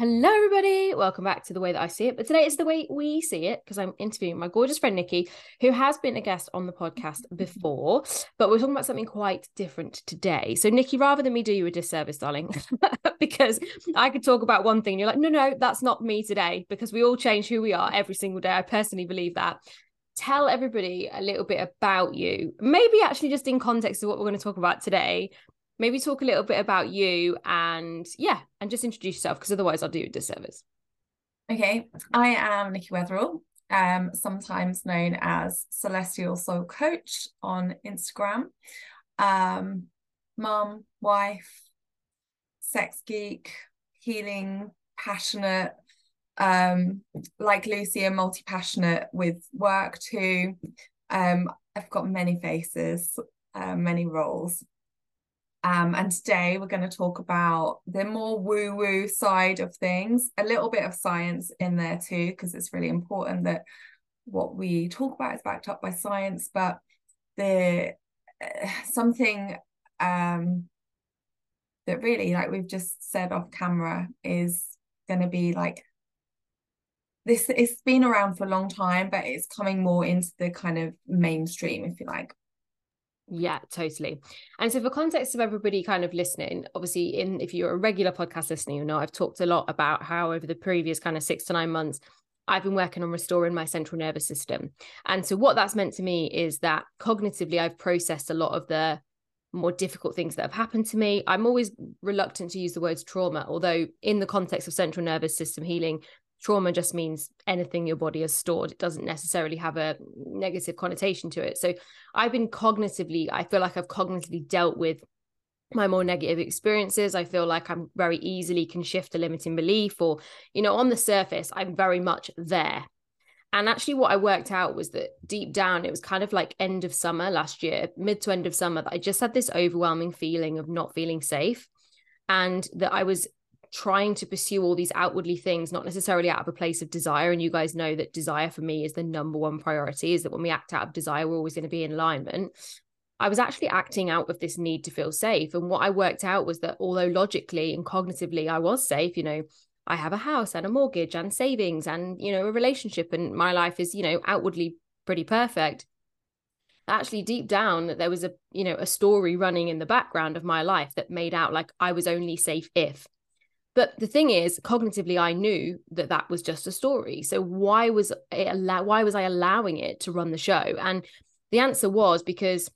Hello, everybody. Welcome back to The Way That I See It. But today is the way we see it because I'm interviewing my gorgeous friend Nikki, who has been a guest on the podcast mm-hmm. before, but we're talking about something quite different today. So, Nikki, rather than me do you a disservice, darling, because I could talk about one thing, and you're like, no, no, that's not me today because we all change who we are every single day. I personally believe that. Tell everybody a little bit about you, maybe actually just in context of what we're going to talk about today, maybe talk a little bit about you and yeah, and just introduce yourself because otherwise I'll do a disservice. Okay, I am Nikki Wetherell, um, sometimes known as Celestial Soul Coach on Instagram. Um, mom, wife, sex geek, healing, passionate, um, like Lucy, a multi passionate with work too. Um, I've got many faces, uh, many roles. Um, and today we're going to talk about the more woo woo side of things, a little bit of science in there too, because it's really important that what we talk about is backed up by science. But the uh, something um, that really, like we've just said off camera, is going to be like this. It's been around for a long time, but it's coming more into the kind of mainstream, if you like. Yeah, totally. And so for context of everybody kind of listening, obviously in if you're a regular podcast listener, you know I've talked a lot about how over the previous kind of 6 to 9 months I've been working on restoring my central nervous system. And so what that's meant to me is that cognitively I've processed a lot of the more difficult things that have happened to me. I'm always reluctant to use the words trauma, although in the context of central nervous system healing, trauma just means anything your body has stored. It doesn't necessarily have a negative connotation to it. So I've been cognitively, I feel like I've cognitively dealt with my more negative experiences. I feel like I'm very easily can shift a limiting belief, or, you know, on the surface, I'm very much there. And actually, what I worked out was that deep down, it was kind of like end of summer last year, mid to end of summer, that I just had this overwhelming feeling of not feeling safe and that I was trying to pursue all these outwardly things, not necessarily out of a place of desire. And you guys know that desire for me is the number one priority, is that when we act out of desire, we're always going to be in alignment. I was actually acting out of this need to feel safe. And what I worked out was that although logically and cognitively I was safe, you know, I have a house and a mortgage and savings and, you know, a relationship and my life is, you know, outwardly pretty perfect. Actually, deep down, that there was a, you know, a story running in the background of my life that made out like I was only safe if. But the thing is, cognitively, I knew that that was just a story. So why was it allow- Why was I allowing it to run the show? And the answer was because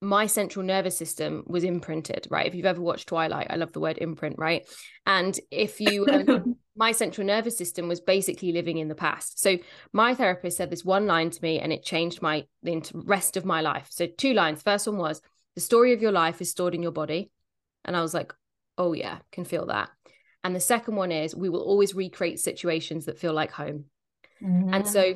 my central nervous system was imprinted. Right. If you've ever watched Twilight, I love the word imprint. Right. And if you, um, my central nervous system was basically living in the past. So my therapist said this one line to me, and it changed my the rest of my life. So two lines. First one was the story of your life is stored in your body. And I was like, oh yeah can feel that and the second one is we will always recreate situations that feel like home mm-hmm. and so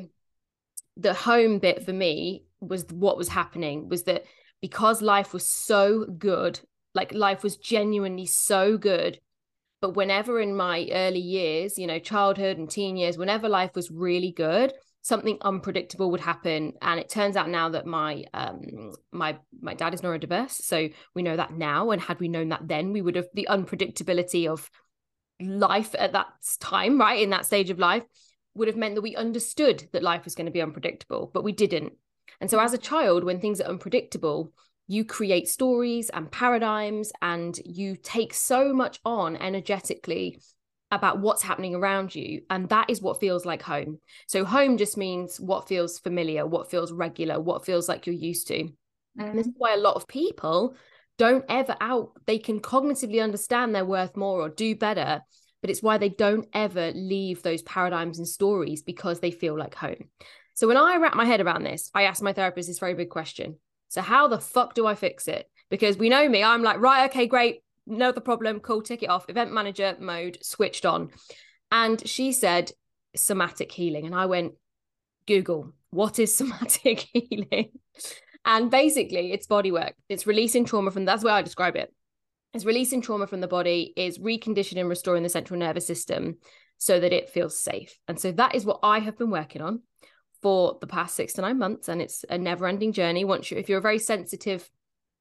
the home bit for me was what was happening was that because life was so good like life was genuinely so good but whenever in my early years you know childhood and teen years whenever life was really good something unpredictable would happen. And it turns out now that my um my my dad is neurodiverse. So we know that now. And had we known that then we would have the unpredictability of life at that time right in that stage of life would have meant that we understood that life was going to be unpredictable but we didn't. And so as a child when things are unpredictable you create stories and paradigms and you take so much on energetically about what's happening around you. And that is what feels like home. So, home just means what feels familiar, what feels regular, what feels like you're used to. Mm. this is why a lot of people don't ever out, they can cognitively understand they're worth more or do better, but it's why they don't ever leave those paradigms and stories because they feel like home. So, when I wrap my head around this, I ask my therapist this very big question. So, how the fuck do I fix it? Because we know me, I'm like, right, okay, great know the problem, cool, tick it off, event manager mode switched on. And she said, somatic healing. And I went, Google, what is somatic healing? And basically, it's body work. It's releasing trauma from that's where I describe it. It's releasing trauma from the body, is reconditioning, restoring the central nervous system so that it feels safe. And so that is what I have been working on for the past six to nine months. And it's a never ending journey. Once you, if you're a very sensitive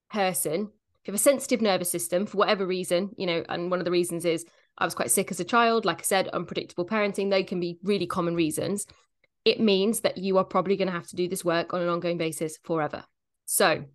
person, if you have a sensitive nervous system for whatever reason, you know, and one of the reasons is I was quite sick as a child. Like I said, unpredictable parenting, they can be really common reasons. It means that you are probably going to have to do this work on an ongoing basis forever. So,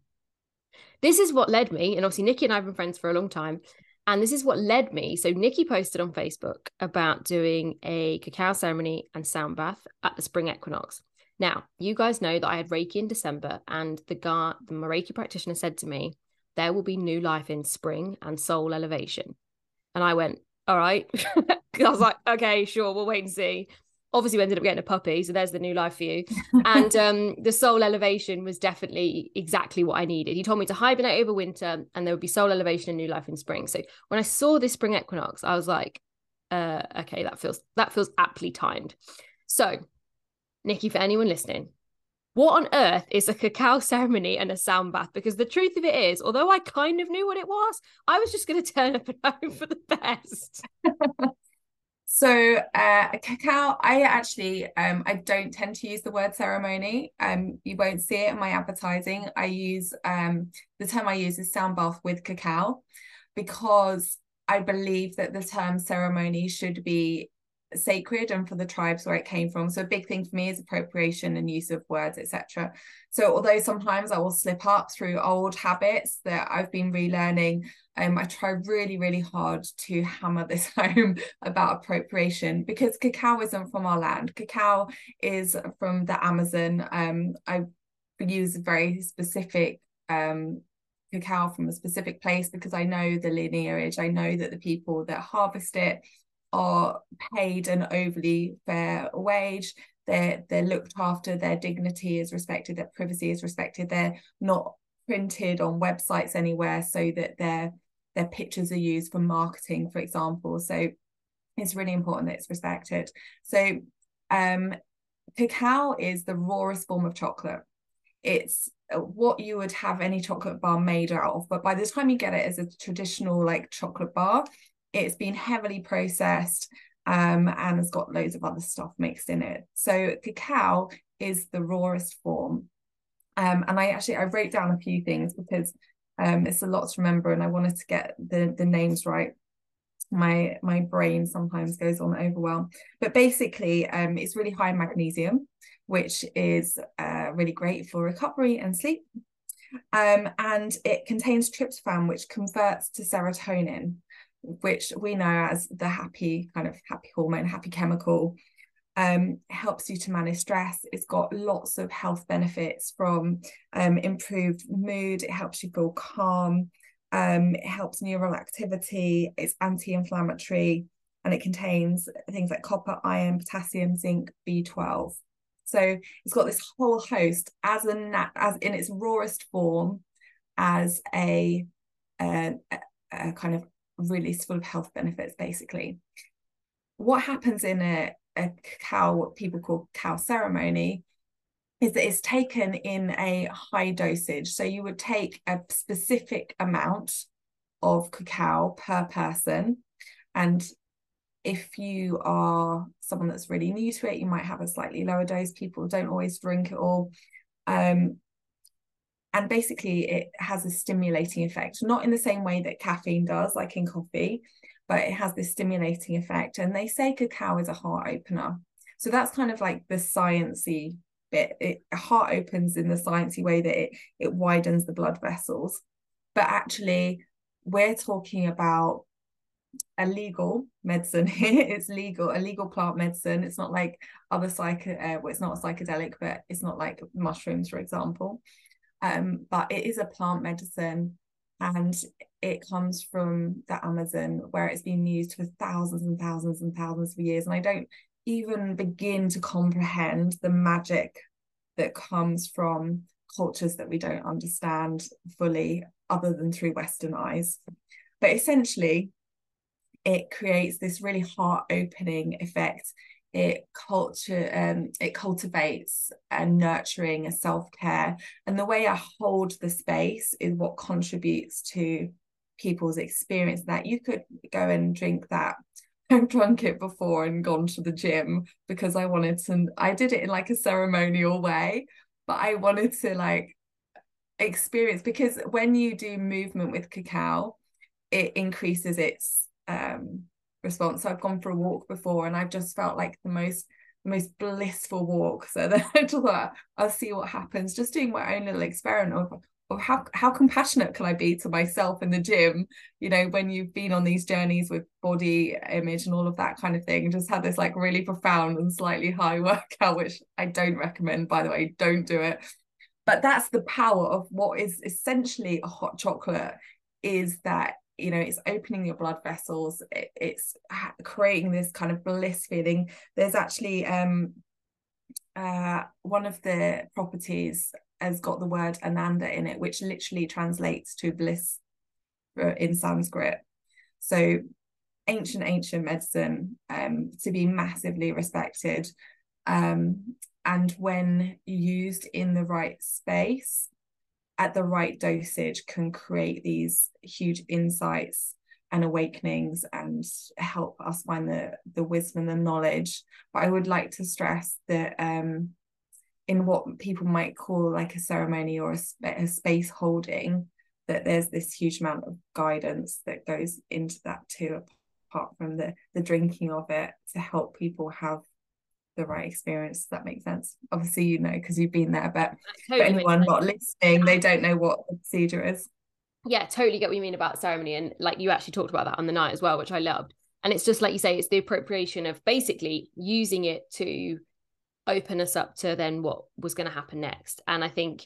this is what led me, and obviously, Nikki and I have been friends for a long time. And this is what led me. So, Nikki posted on Facebook about doing a cacao ceremony and sound bath at the spring equinox. Now, you guys know that I had Reiki in December, and the guy, the Reiki practitioner said to me, There will be new life in spring and soul elevation. And I went, All right. I was like, Okay, sure, we'll wait and see. Obviously, we ended up getting a puppy, so there's the new life for you. and um, the soul elevation was definitely exactly what I needed. He told me to hibernate over winter, and there would be soul elevation and new life in spring. So when I saw this spring equinox, I was like, uh, okay, that feels that feels aptly timed. So Nikki, for anyone listening, what on earth is a cacao ceremony and a sound bath? Because the truth of it is, although I kind of knew what it was, I was just going to turn up and hope for the best. so uh cacao i actually um i don't tend to use the word ceremony um you won't see it in my advertising i use um the term i use is sound bath with cacao because i believe that the term ceremony should be sacred and for the tribes where it came from. So a big thing for me is appropriation and use of words etc so although sometimes i will slip up through old habits that i've been relearning um, i try really really hard to hammer this home about appropriation because cacao isn't from our land. Cacao is from the amazon. Um, i use a very specific um, cacao from a specific place because I know the lineage. I know that the people that harvest it are paid an overly fair wage. They're they're looked after their dignity is respected their privacy is respected. They're not printed on websites anywhere so that their their pictures are used for marketing for example. So it's really important that it's respected. So um cacao is the rawest form of chocolate. It's what you would have any chocolate bar made out of but by the time you get it as a traditional like chocolate bar it's been heavily processed um, and has got loads of other stuff mixed in it. So cacao is the rawest form. Um, and I actually I wrote down a few things because um, it's a lot to remember and I wanted to get the the names right. My my brain sometimes goes on overwhelm. But basically um, it's really high in magnesium, which is uh, really great for recovery and sleep. Um, and it contains tryptophan, which converts to serotonin which we know as the happy kind of happy hormone, happy chemical, um, helps you to manage stress. It's got lots of health benefits from um, improved mood. It helps you feel calm. Um, it helps neural activity. It's anti-inflammatory, and it contains things like copper, iron, potassium, zinc, B12. So it's got this whole host as a nat- as in its rawest form, as a, a, a kind of really full of health benefits basically. What happens in a, a cow what people call cow ceremony is that it's taken in a high dosage. So you would take a specific amount of cacao per person. And if you are someone that's really new to it you might have a slightly lower dose. People don't always drink it all. Um, and basically it has a stimulating effect not in the same way that caffeine does like in coffee but it has this stimulating effect. And they say cacao is a heart opener. So that's kind of like the sciency bit. It heart opens in the sciency way that it it widens the blood vessels. But actually we're talking about a legal medicine here. It's legal a legal plant medicine. It's not like other psych uh, well, it's not a psychedelic but it's not like mushrooms for example um, but it is a plant medicine and it comes from the Amazon where it's been used for thousands and thousands and thousands of years. And I don't even begin to comprehend the magic that comes from cultures that we don't understand fully other than through Western eyes. But essentially, it creates this really heart opening effect it culture um, it cultivates a nurturing a self-care and the way i hold the space is what contributes to people's experience that you could go and drink that I've drunk it before and gone to the gym because I wanted to I did it in like a ceremonial way but I wanted to like experience because when you do movement with cacao it increases its um response. So I've gone for a walk before and I've just felt like the most most blissful walk. So then I'll see what happens. Just doing my own little experiment of, of how how compassionate can I be to myself in the gym? You know, when you've been on these journeys with body image and all of that kind of thing, just had this like really profound and slightly high workout, which I don't recommend, by the way. Don't do it. But that's the power of what is essentially a hot chocolate is that you know it's opening your blood vessels it, it's creating this kind of bliss feeling. There's actually um uh one of the properties has got the word ananda in it which literally translates to bliss uh, in sanskrit. So ancient ancient medicine um to be massively respected um and when used in the right space at the right dosage can create these huge insights and awakenings and help us find the the wisdom and the knowledge. But i would like to stress that um in what people might call like a ceremony or a, sp- a space holding that there's this huge amount of guidance that goes into that too apart from the the drinking of it to help people have the right experience. that makes sense? Obviously, you know because you've been there, but totally for anyone not listening, they don't know what the procedure is. Yeah, totally get what you mean about ceremony, and like you actually talked about that on the night as well, which I loved. And it's just like you say, it's the appropriation of basically using it to open us up to then what was going to happen next. And I think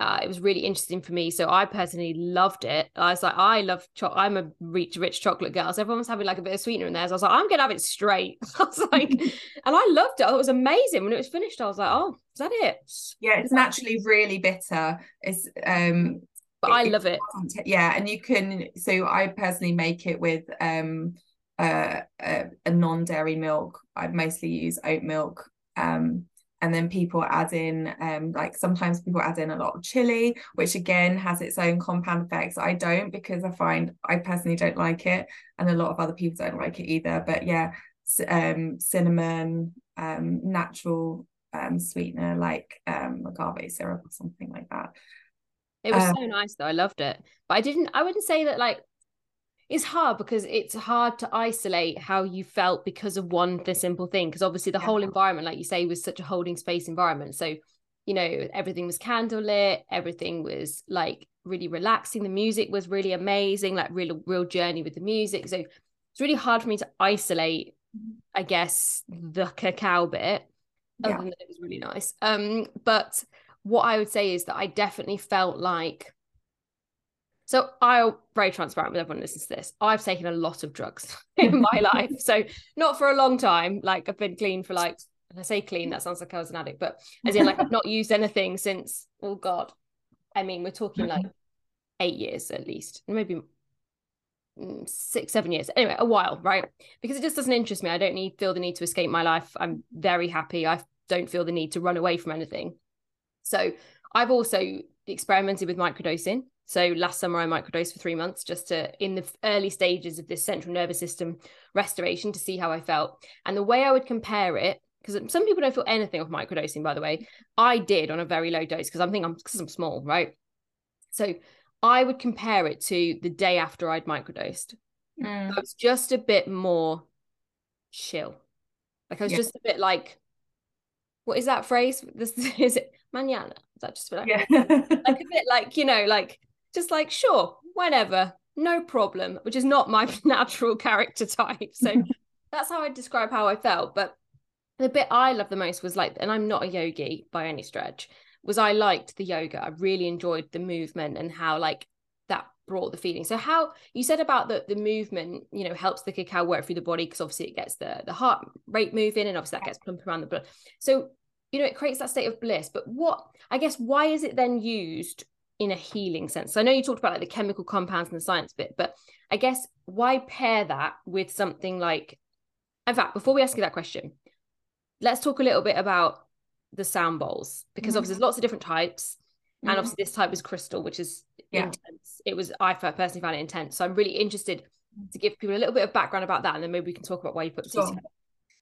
uh, it was really interesting for me. So I personally loved it. I was like, I love chocolate. I'm a rich, rich chocolate girl. So everyone was having like a bit of sweetener in there. So I was like, I'm gonna have it straight. I was like, and I loved it. it was amazing. When it was finished, I was like, oh, is that it? Yeah, it's naturally really bitter. It's um but I love it. Yeah, and you can so I personally make it with um uh, a, a non-dairy milk. I mostly use oat milk. Um and then people add in um, like sometimes people add in a lot of chili which again has its own compound effects. I don't because i find i personally don't like it and a lot of other people don't like it either. But yeah um, cinnamon um, natural um, sweetener like um, agave syrup or something like that. It was so nice though i loved it. But i didn't i wouldn't say that like it's hard because it's hard to isolate how you felt because of one the simple thing because obviously the yeah. whole environment like you say was such a holding space environment so you know everything was candlelit everything was like really relaxing the music was really amazing like real real journey with the music so it's really hard for me to isolate i guess the cacao bit other yeah. than that it was really nice um but what i would say is that i definitely felt like so I'll very transparent with everyone listens to this. I've taken a lot of drugs in my life. So not for a long time. Like I've been clean for like, and I say clean, that sounds like I was an addict, but as in like I've not used anything since, oh God. I mean, we're talking like eight years at least, maybe mm, six, seven years. Anyway, a while, right? Because it just doesn't interest me. I don't need feel the need to escape my life. I'm very happy. I don't feel the need to run away from anything. So I've also experimented with microdosing. So last summer I microdosed for three months just to in the early stages of this central nervous system restoration to see how I felt. And the way I would compare it, because some people don't feel anything of microdosing, by the way, I did on a very low dose because I'm thinking I'm because I'm small, right? So I would compare it to the day after I'd microdosed. Mm. I was just a bit more chill. Like I was yeah. just a bit like, what is that phrase? This is it manana. Is that just like, yeah. like a bit like, you know, like just like, sure, whenever, no problem, which is not my natural character type. So that's how I describe how I felt. But the bit I loved the most was like, and I'm not a yogi by any stretch, was I liked the yoga. I really enjoyed the movement and how like that brought the feeling. So how you said about the the movement, you know, helps the cacao work through the body because obviously it gets the the heart rate moving and obviously that gets pumped around the blood. So you know, it creates that state of bliss. But what I guess why is it then used in a healing sense. So I know you talked about like the chemical compounds and the science bit, but I guess why pair that with something like in fact, before we ask you that question, let's talk a little bit about the sound bowls because mm-hmm. obviously there's lots of different types. Mm-hmm. And obviously this type is crystal, which is yeah. intense. It was I personally found it intense. So I'm really interested to give people a little bit of background about that and then maybe we can talk about why you put the sure. together.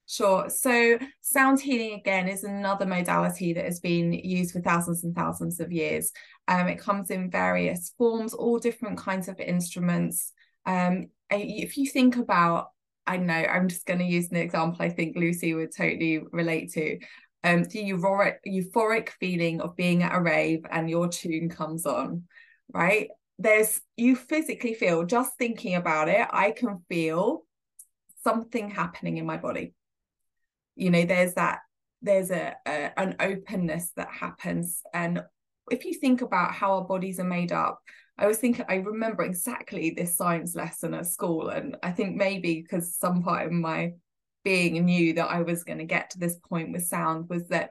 Sure. So, sound healing again is another modality that has been used for thousands and thousands of years. Um, it comes in various forms, all different kinds of instruments. Um, if you think about I know I'm just going to use an example I think Lucy would totally relate to. Um, the euphoric, euphoric feeling of being at a rave and your tune comes on, right? There's you physically feel just thinking about it. I can feel something happening in my body. You know, there's that there's a, a an openness that happens, and if you think about how our bodies are made up, I was thinking, I remember exactly this science lesson at school. And I think maybe because some part of my being knew that I was going to get to this point with sound was that,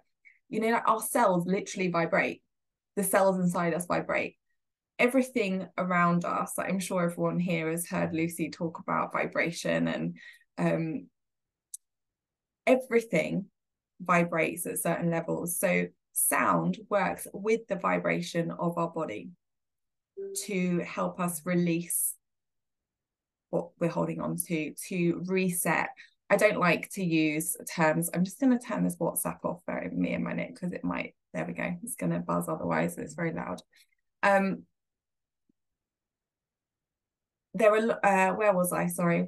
you know, our cells literally vibrate, the cells inside us vibrate. Everything around us, I'm sure everyone here has heard Lucy talk about vibration and um, everything vibrates at certain levels. So sound works with the vibration of our body to help us release what we're holding on to, to reset. I don't like to use terms. I'm just going to turn this WhatsApp off for me a minute because it might, there we go. It's going to buzz otherwise. It's very loud. Um, there were, uh, where was I? Sorry.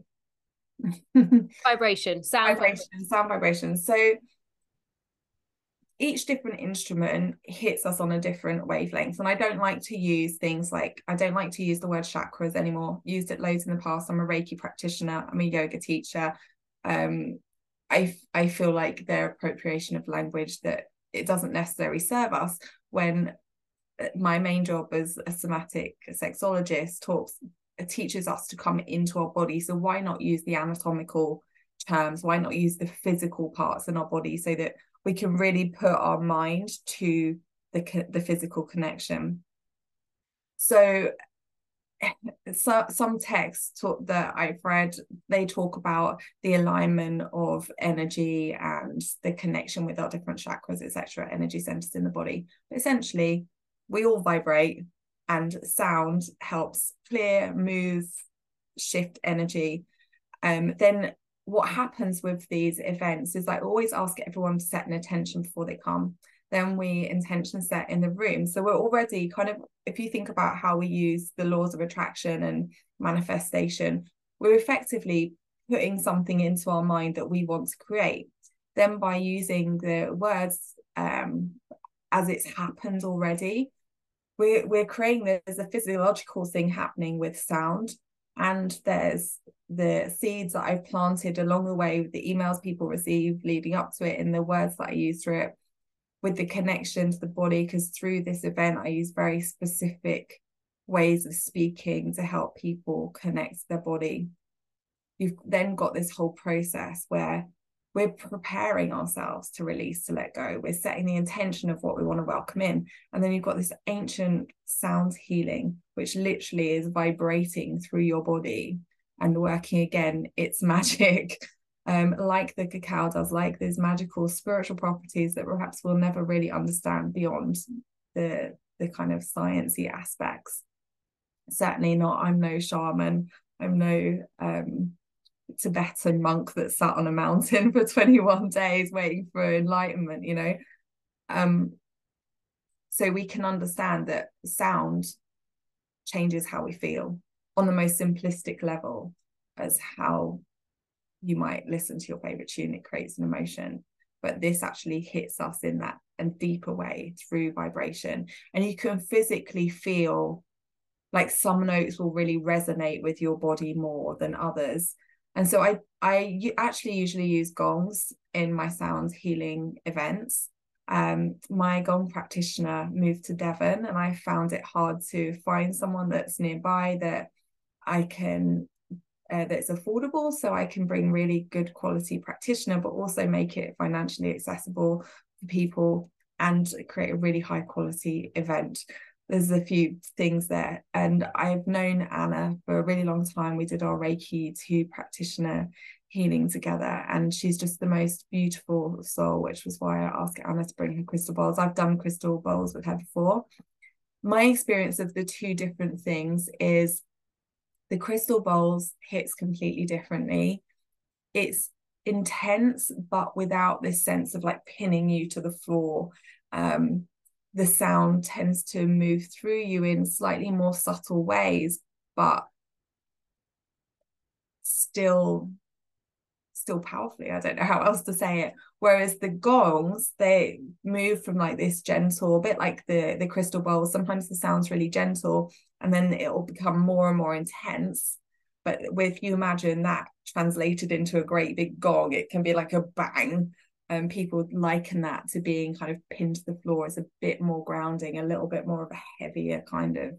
vibration, sound vibration, vibration, sound vibration. So each different instrument hits us on a different wavelength and i don't like to use things like i don't like to use the word chakras anymore. Used it loads in the past. I'm a reiki practitioner. I'm a yoga teacher. Um i i feel like they're appropriation of language that it doesn't necessarily serve us when uh, my main job as a somatic sexologist talks teaches us to come into our body so why not use the anatomical terms why not use the physical parts in our body so that we can really put our mind to the the physical connection so so some texts talk, that I've read, they talk about the alignment of energy and the connection with our different chakras, etc., energy centers in the body. But essentially, we all vibrate, and sound helps clear, move, shift energy. Um, then what happens with these events is I always ask everyone to set an intention before they come. Then we intention set in the room. So we're already kind of, if you think about how we use the laws of attraction and manifestation, we're effectively putting something into our mind that we want to create. Then by using the words um, as it's happened already, we're, we're creating there's a physiological thing happening with sound and there's the seeds that I've planted along the way, with the emails people receive leading up to it, and the words that I use through it, with the connection to the body. Because through this event, I use very specific ways of speaking to help people connect their body. You've then got this whole process where we're preparing ourselves to release, to let go. We're setting the intention of what we want to welcome in. And then you've got this ancient sound healing, which literally is vibrating through your body and working again its magic um, like the cacao does, like these magical spiritual properties that perhaps we'll never really understand beyond the the kind of sciencey aspects. Certainly not. I'm no shaman. I'm no um, Tibetan monk that sat on a mountain for 21 days waiting for enlightenment. You know, um, so we can understand that sound changes how we feel on the most simplistic level as how you might listen to your favorite tune it creates an emotion. But this actually hits us in that and deeper way through vibration. And you can physically feel like some notes will really resonate with your body more than others and so i i actually usually use gongs in my sound healing events. Um, my gong practitioner moved to devon and i found it hard to find someone that's nearby that I can uh, that's affordable so I can bring really good quality practitioner but also make it financially accessible for people and create a really high quality event there's a few things there and I've known Anna for a really long time we did our Reiki 2 practitioner healing together and she's just the most beautiful soul which was why I asked Anna to bring her crystal bowls I've done crystal bowls with her before my experience of the two different things is the crystal bowls hits completely differently. It's intense, but without this sense of like pinning you to the floor. Um, the sound tends to move through you in slightly more subtle ways, but still still powerfully. I don't know how else to say it. Whereas the gongs, they move from like this gentle, bit like the the crystal bowls. Sometimes the sound's really gentle, and then it will become more and more intense. But if you imagine that translated into a great big gong, it can be like a bang. And people liken that to being kind of pinned to the floor as a bit more grounding, a little bit more of a heavier kind of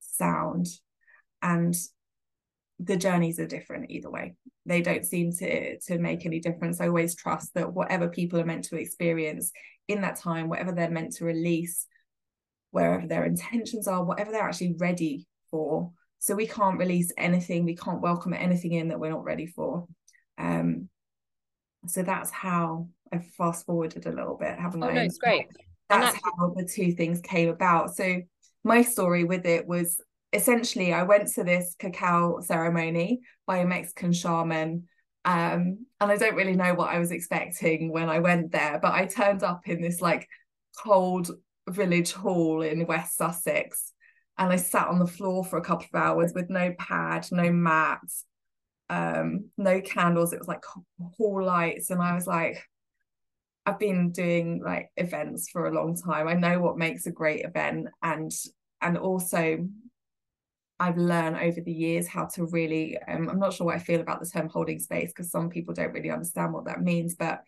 sound. And the journeys are different either way. They don't seem to to make any difference. I always trust that whatever people are meant to experience in that time whatever they're meant to release wherever their intentions are whatever they're actually ready for. So we can't release anything we can't welcome anything in that we're not ready for. Um so that's how i fast forwarded a little bit haven't oh, i no, it's great that's how the two things came about so my story with it was essentially I went to this cacao ceremony by a Mexican shaman. Um, and I don't really know what I was expecting when I went there, but I turned up in this like cold village hall in West Sussex. And I sat on the floor for a couple of hours with no pad, no mat, um, no candles. It was like hall lights. And I was like, I've been doing like events for a long time. I know what makes a great event. And and also I've learned over the years how to really, um, I'm not sure what I feel about the term holding space because some people don't really understand what that means, but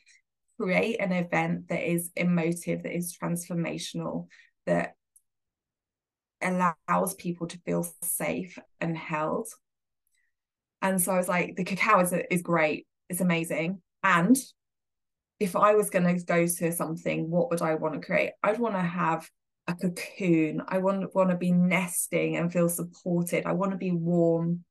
create an event that is emotive, that is transformational, that allows people to feel safe and held. And so I was like, the cacao is, is great, it's amazing. And if I was going to go to something, what would I want to create? I'd want to have a cocoon. I want want to be nesting and feel supported. I want to be warm.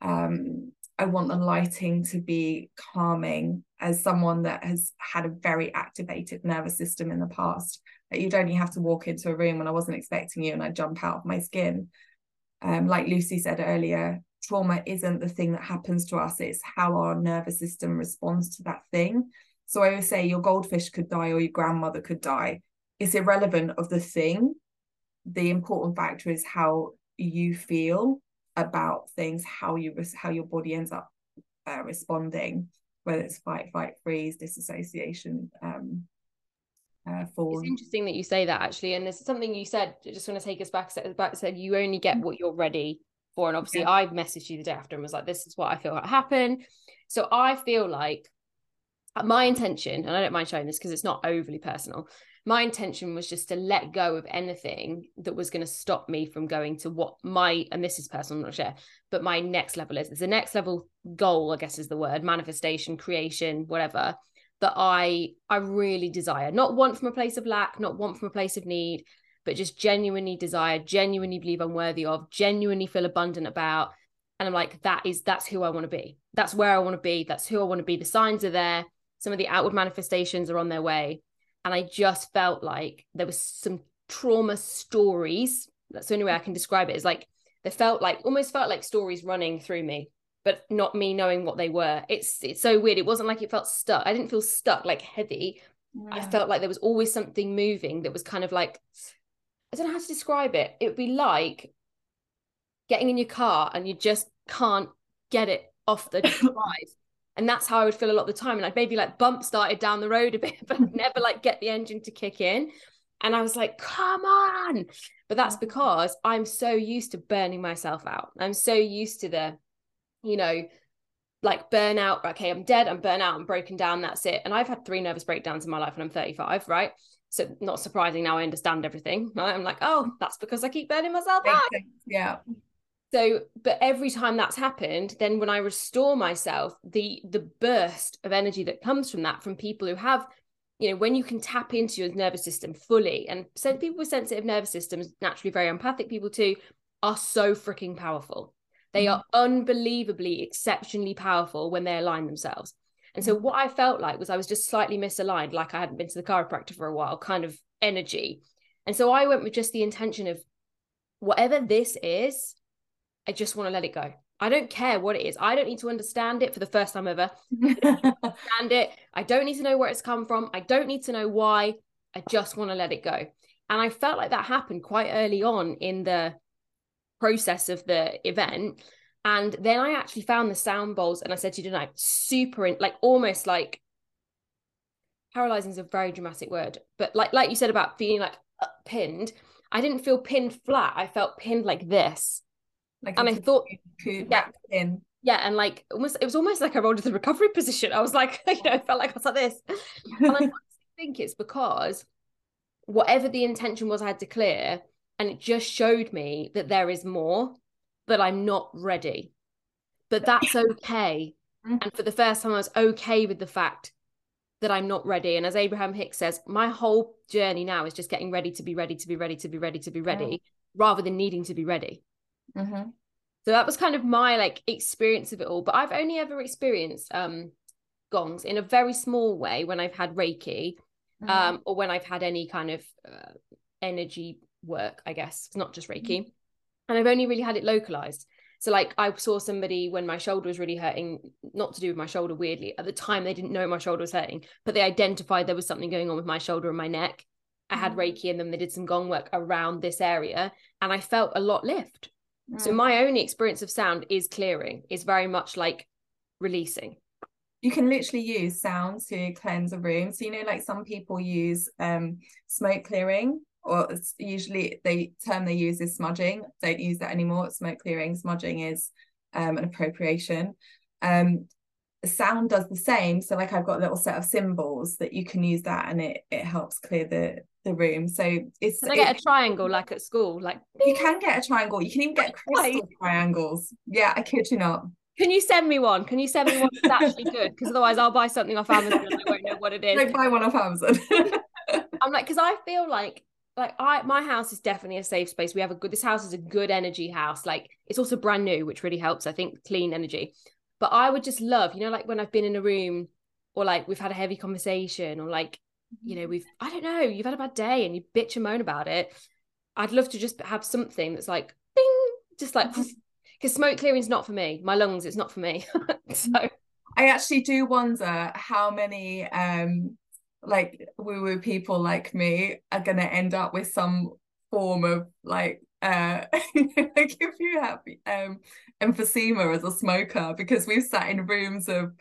Um, I want the lighting to be calming. As someone that has had a very activated nervous system in the past, that you'd only have to walk into a room when I wasn't expecting you and I'd jump out of my skin. Um, like Lucy said earlier, trauma isn't the thing that happens to us; it's how our nervous system responds to that thing. So I always say your goldfish could die or your grandmother could die it's irrelevant of the thing the important factor is how you feel about things how you how your body ends up uh, responding whether it's fight fight freeze disassociation um uh, for it's interesting that you say that actually and there's something you said I just want to take us back back said you only get mm. what you're ready for and obviously yeah. I messaged you the day after and was like this is what I feel like happened. So I feel like uh, my intention and I don't mind showing this because it's not overly personal my intention was just to let go of anything that was going to stop me from going to what my and this is personal I'm not sure but my next level is. It's the next level goal i guess is the word manifestation creation whatever that i i really desire. Not want from a place of lack not want from a place of need but just genuinely desire genuinely believe i'm worthy of genuinely feel abundant about and i'm like that is that's who i want to be that's where i want to be that's who i want to be the signs are there some of the outward manifestations are on their way and I just felt like there was some trauma stories. That's the only way I can describe it. Is like they felt like almost felt like stories running through me, but not me knowing what they were. It's it's so weird. It wasn't like it felt stuck. I didn't feel stuck like heavy. Yeah. I felt like there was always something moving that was kind of like I don't know how to describe it. It would be like getting in your car and you just can't get it off the drive and that's how I would feel a lot of the time. And I'd maybe like bump started down the road a bit, but never like get the engine to kick in. And I was like, come on. But that's mm. because I'm so used to burning myself out. I'm so used to the, you know, like burnout. Okay, I'm dead, I'm burnt out, I'm broken down, that's it. And I've had three nervous breakdowns in my life and I'm 35, right? So not surprising now I understand everything. Right? I'm like, oh, that's because I keep burning myself out. Yeah so but every time that's happened then when i restore myself the the burst of energy that comes from that from people who have you know when you can tap into your nervous system fully and so people with sensitive nervous systems naturally very empathic people too are so freaking powerful they mm-hmm. are unbelievably exceptionally powerful when they align themselves and so mm-hmm. what i felt like was i was just slightly misaligned like i hadn't been to the chiropractor for a while kind of energy and so i went with just the intention of whatever this is I just want to let it go. I don't care what it is. I don't need to understand it for the first time ever. understand it. I don't need to know where it's come from. I don't need to know why. I just want to let it go. And I felt like that happened quite early on in the process of the event And then I actually found the sound bowls and I said to you tonight, super in, like almost like paralyzing is a very dramatic word, but like like you said about feeling like uh, pinned, I didn't feel pinned flat. I felt pinned like this. Like and I thought yeah, pin. Yeah, and like almost it was almost like I rolled into the recovery position. I was like, you know, I felt like I was like this. And I think it's because whatever the intention was I had to clear, and it just showed me that there is more but I'm not ready. But that's okay. Mm-hmm. And for the first time, I was okay with the fact that I'm not ready. And as Abraham Hicks says, my whole journey now is just getting ready to be ready, to be ready, to be ready, to be ready, rather than needing to be ready. Mm-hmm. So that was kind of my like experience of it all. But I've only ever experienced um gongs in a very small way when I've had Reiki, mm-hmm. um, or when I've had any kind of uh, energy work. I guess it's not just Reiki. Mm-hmm and I've only really had it localized. So like I saw somebody when my shoulder was really hurting, not to do with my shoulder weirdly. At the time they didn't know my shoulder was hurting, but they identified there was something going on with my shoulder and my neck. I had mm. Reiki in them, they did some gong work around this area and I felt a lot lift. Mm. So my only experience of sound is clearing, is very much like releasing. You can literally use sound to cleanse a room. So you know, like some people use um smoke clearing or it's usually the term they use is smudging. Don't use that anymore. Smoke clearing. Smudging is um, an appropriation. Um, sound does the same. So like I've got a little set of cymbals that you can use that, and it it helps clear the the room. So it's. Can I get it, a triangle like at school? Like you can get a triangle. You can even get crystal triangles. Yeah, I kid you not. Can you send me one? Can you send me one that's actually good? Because otherwise, I'll buy something off Amazon and I won't know what it is. Don't buy one off Amazon. I'm like, because I feel like like I my house is definitely a safe space. We have a good this house is a good energy house. Like it's also brand new, which really helps. I think clean energy. But I would just love, you know, like when I've been in a room or like we've had a heavy conversation or like, you know, we've I don't know, you've had a bad day and you bitch and moan about it. I'd love to just have something that's like ding, just like because mm-hmm. smoke clearing is not for me. My lungs, it's not for me. so I actually do wonder how many um like woo woo people like me are going to end up with some form of like uh like if you have um emphysema as a smoker because we've sat in rooms of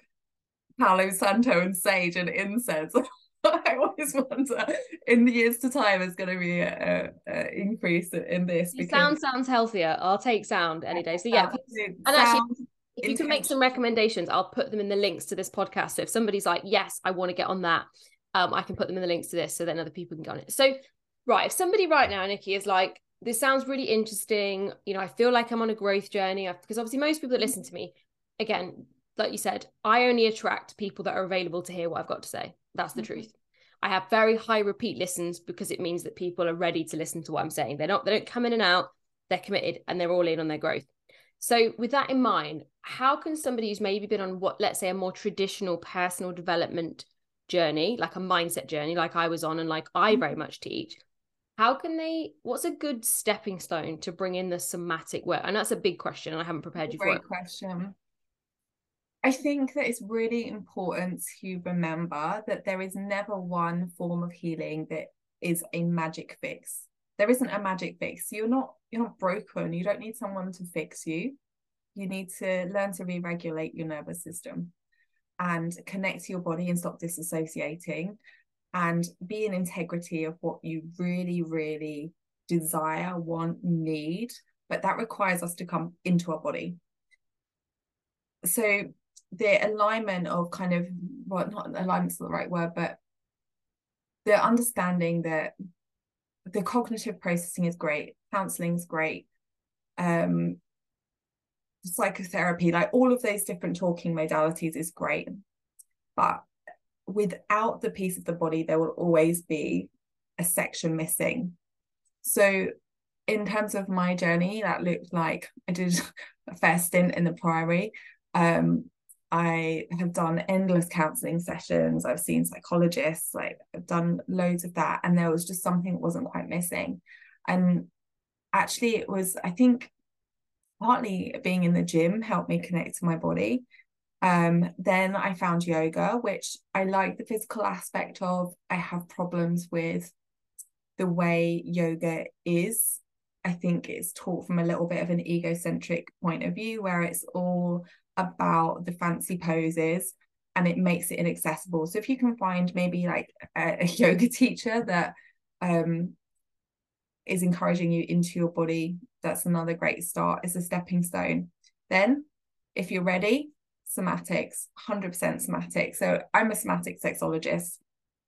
Palo Santo and sage and incense I always wonder in the years to time there's going to be a, a, increase in this. Because... Sound sounds healthier. I'll take sound any day. So yeah, and actually, if you can make some recommendations, I'll put them in the links to this podcast. So if somebody's like, yes, I want to get on that, um, I can put them in the links to this so then other people can go on it. So, right, if somebody right now, Nikki, is like, this sounds really interesting, you know, I feel like I'm on a growth journey because obviously most people that listen to me, again, like you said, I only attract people that are available to hear what I've got to say. That's the mm-hmm. truth. I have very high repeat listens because it means that people are ready to listen to what I'm saying. They're not, they don't come in and out, they're committed and they're all in on their growth. So, with that in mind, how can somebody who's maybe been on what, let's say, a more traditional personal development journey, like a mindset journey, like I was on and like I very mm-hmm. much teach, how can they what's a good stepping stone to bring in the somatic work? And that's a big question, and I haven't prepared you Great for it. question. I think that it's really important to remember that there is never one form of healing that is a magic fix. There isn't a magic fix. You're not you're not broken. You don't need someone to fix you. You need to learn to re-regulate your nervous system and connect to your body and stop disassociating and be in integrity of what you really, really desire, want, need. But that requires us to come into our body. So the alignment of kind of well, not alignment's not the right word, but the understanding that the cognitive processing is great, counseling is great, um, psychotherapy, like all of those different talking modalities is great. But without the piece of the body, there will always be a section missing. So, in terms of my journey, that looked like I did a fair stint in the priory. Um, I have done endless counseling sessions. I've seen psychologists, like I've done loads of that. And there was just something that wasn't quite missing. And actually, it was, I think, partly being in the gym helped me connect to my body. Um, then I found yoga, which I like the physical aspect of. I have problems with the way yoga is I think it's taught from a little bit of an egocentric point of view where it's all about the fancy poses and it makes it inaccessible. So if you can find maybe like a, a yoga teacher that um, is encouraging you into your body, that's another great start. It's a stepping stone. Then, if you're ready, somatics, 100% somatic. So I'm a somatic sexologist.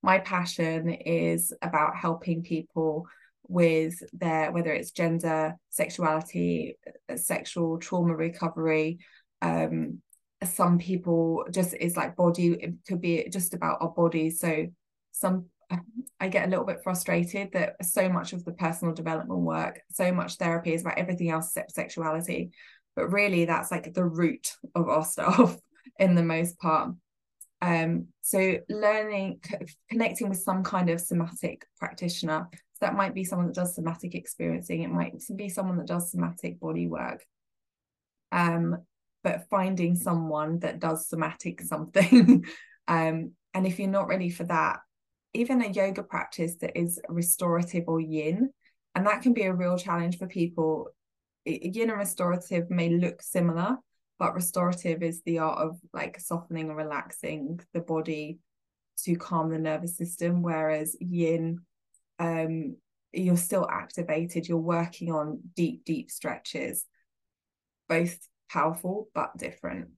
My passion is about helping people with their whether it's gender, sexuality, sexual trauma recovery, um, some people just is like body it could be just about our bodies so some i get a little bit frustrated that so much of the personal development work so much therapy is about everything else except sexuality but really that's like the root of our stuff in the most part um so learning connecting with some kind of somatic practitioner so that might be someone that does somatic experiencing it might be someone that does somatic body work um but finding someone that does somatic something. um, and if you're not ready for that, even a yoga practice that is restorative or yin, and that can be a real challenge for people. Yin and restorative may look similar, but restorative is the art of like softening and relaxing the body to calm the nervous system, whereas yin, um, you're still activated, you're working on deep, deep stretches, both powerful but different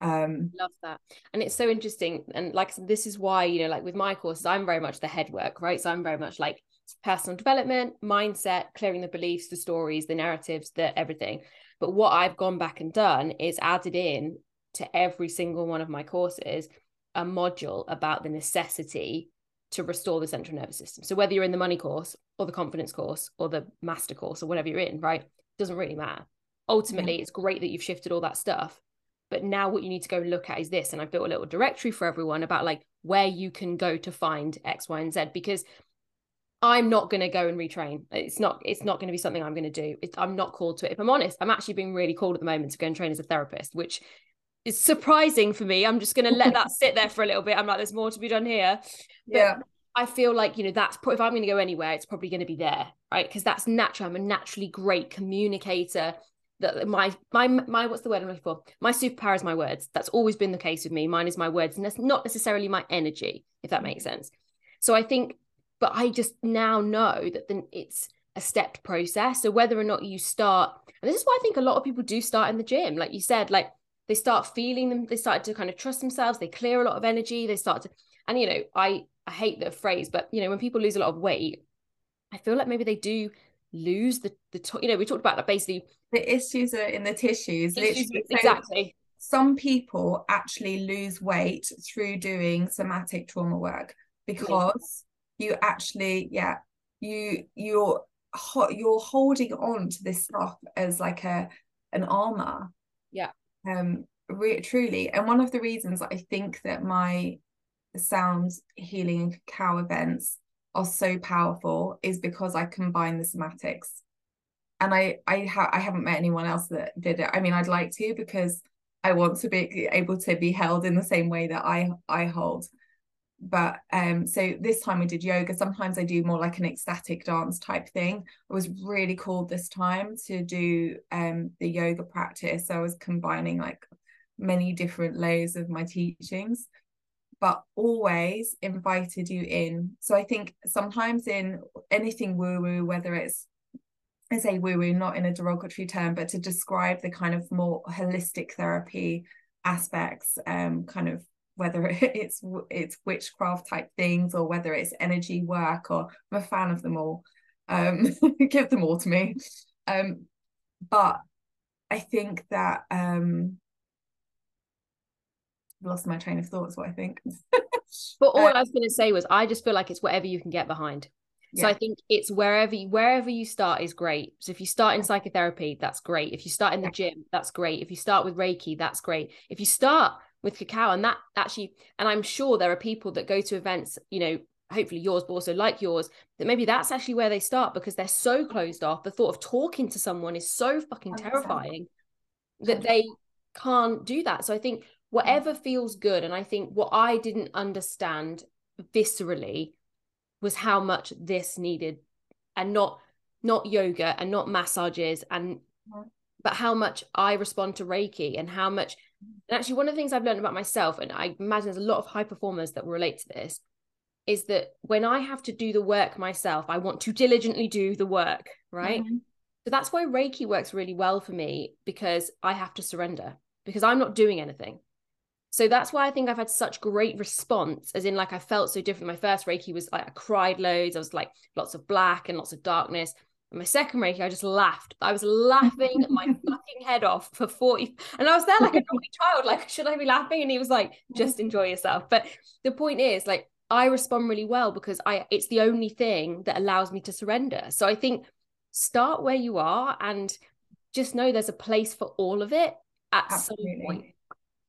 um love that. And it's so interesting and like this is why you know like with my courses i'm very much the head work right? So i'm very much like personal development mindset clearing the beliefs the stories the narratives the everything. But what i've gone back and done is added in to every single one of my courses a module about the necessity to restore the central nervous system. So whether you're in the money course or the confidence course or the master course or whatever you're in right? Doesn't really matter. Ultimately it's great that you've shifted all that stuff but now what you need to go and look at is this and i've built a little directory for everyone about like where you can go to find x y and z because i'm not going to go and retrain. It's not it's not going to be something i'm going to do i'm not called to it. If i'm honest i'm actually being really called at the moment to go and train as a therapist which is surprising for me. I'm just going to let that sit there for a little bit. I'm like there's more to be done here. But yeah. I feel like, you know, that's if I'm going to go anywhere, it's probably going to be there, right? Because that's natural. I'm a naturally great communicator that my my my what's the word I'm looking for? My superpower is my words. That's always been the case with me. Mine is my words, and that's not necessarily my energy, if that makes mm. sense. So I think, but I just now know that then it's a stepped process. So whether or not you start, and this is why I think a lot of people do start in the gym, like you said, like they start feeling them, they start to kind of trust themselves, they clear a lot of energy, they start to, and you know, I I hate the phrase, but you know, when people lose a lot of weight, I feel like maybe they do lose the the you know we talked about that basically the issues are in the tissues issues, exactly. some people actually lose weight through doing somatic trauma work because yeah. you actually yeah you you're you're holding on to this stuff as like a an armor. Yeah. Um re- truly. And one of the reasons i think that my sounds healing cow events are so powerful is because I combine the somatics. And I I ha- I haven't met anyone else that did it. I mean, I'd like to because I want to be able to be held in the same way that I I hold. But um, so this time we did yoga. Sometimes I do more like an ecstatic dance type thing. I was really cool this time to do um the yoga practice. So I was combining like many different layers of my teachings but always invited you in. So I think sometimes in anything woo woo, whether it's I say woo woo, not in a derogatory term, but to describe the kind of more holistic therapy aspects, um, kind of whether it's it's witchcraft type things or whether it's energy work, or I'm a fan of them all. Um, give them all to me. Um, but I think that um lost my train of thoughts what I think. but all uh, I was going to say was I just feel like it's whatever you can get behind. So. I think it's wherever you, wherever you start is great. So if you start in psychotherapy, that's great. If you start in the gym, that's great. If you start with Reiki, that's great. If you start with cacao, and that actually, and I'm sure there are people that go to events, you know, hopefully yours, but also like yours, that maybe that's actually where they start because they're so closed off. The thought of talking to someone is so fucking terrifying that they can't do that. So I think whatever feels good. And I think what I didn't understand viscerally was how much this needed and not not yoga and not massages and Mhm. but how much I respond to Reiki and how much and actually one of the things I've learned about myself and I imagine there's a lot of high performers that will relate to this is that when I have to do the work myself I want to diligently do the work right Mhm. so that's why Reiki works really well for me because I have to surrender because I'm not doing anything. So that's why I think I've had such great response, as in, like, I felt so different. My first Reiki was like, I cried loads. I was like, lots of black and lots of darkness. And my second Reiki, I just laughed. I was laughing my fucking head off for 40. And I was there like a naughty child, like, should I be laughing? And he was like, just enjoy yourself. But the point is, like, I respond really well because I it's the only thing that allows me to surrender. So I think start where you are and just know there's a place for all of it at some point.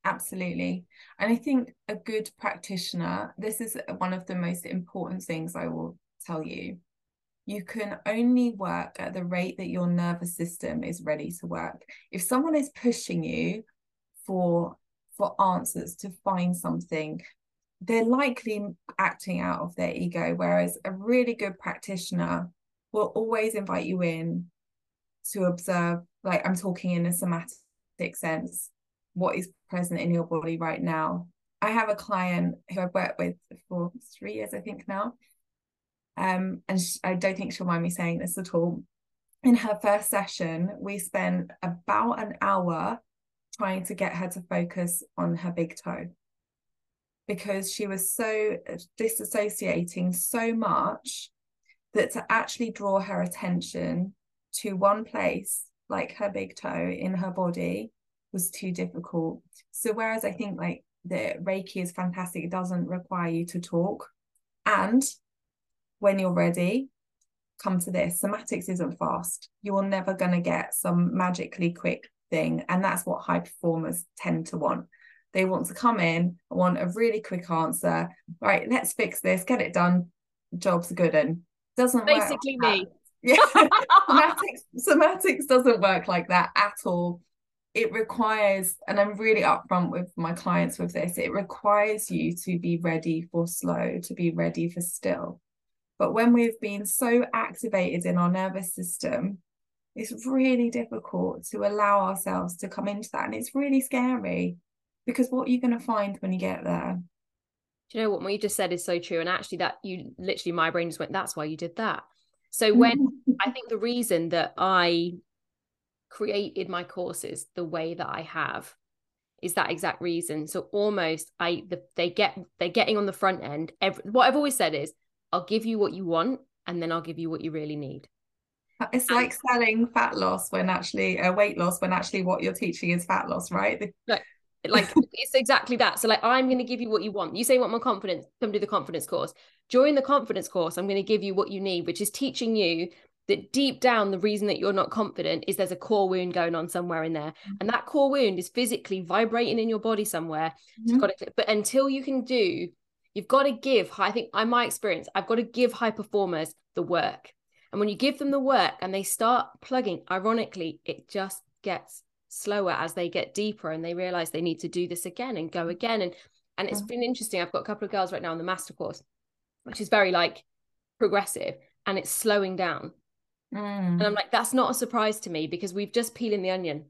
Absolutely. And I think a good practitioner, this is one of the most important things I will tell you. You can only work at the rate that your nervous system is ready to work. If someone is pushing you for for answers to find something, they're likely acting out of their ego. Whereas a really good practitioner will always invite you in to observe, like I'm talking in a somatic sense, what is present in your body right now. I have a client who I've worked with for three years, I think now. Um, and sh- I don't think she'll mind me saying this at all. In her first session, we spent about an hour trying to get her to focus on her big toe because she was so disassociating so much that to actually draw her attention to one place like her big toe in her body was too difficult. So whereas i think like the reiki is fantastic it doesn't require you to talk. And when you're ready come to this somatics isn't fast. You're never going to get some magically quick thing and that's what high performers tend to want. They want to come in want a really quick answer. Right let's fix this get it done job's good and doesn't Basically work me. yeah. Somatics somatics doesn't work like that at all it requires and i'm really upfront with my clients with this it requires you to be ready for slow to be ready for still but when we've been so activated in our nervous system it's really difficult to allow ourselves to come into that and it's really scary because what are you going to find when you get there Do you know what? What you just said is so true. And actually, that you literally, my brain just went, that's why you did that. So, when mm-hmm. I think the reason that I created my courses the way that I have is that exact reason. So, almost, I the, they get they're getting on the front end. Every, what I've always said is, I'll give you what you want, and then I'll give you what you really need. it's like selling fat loss when actually uh, weight loss when actually what you're teaching is fat loss right The- like it's exactly that so like i'm going to give you what you want you say you want more confidence come do the confidence course during the confidence course i'm going to give you what you need which is teaching you that deep down the reason that you're not confident is there's a core wound going on somewhere in there. And that core wound is physically vibrating in your body somewhere. Mhm. got to, but until you can do you've got to give i think in my experience i've got to give high performers the work. And when you give them the work and they start plugging ironically it just gets slower as they get deeper and they realize they need to do this again and go again. And and it's Mhm. been interesting i've got a couple of girls right now in the master course which is very like progressive and it's slowing down Mm. and i'm like that's not a surprise to me because we've just peeling the onion.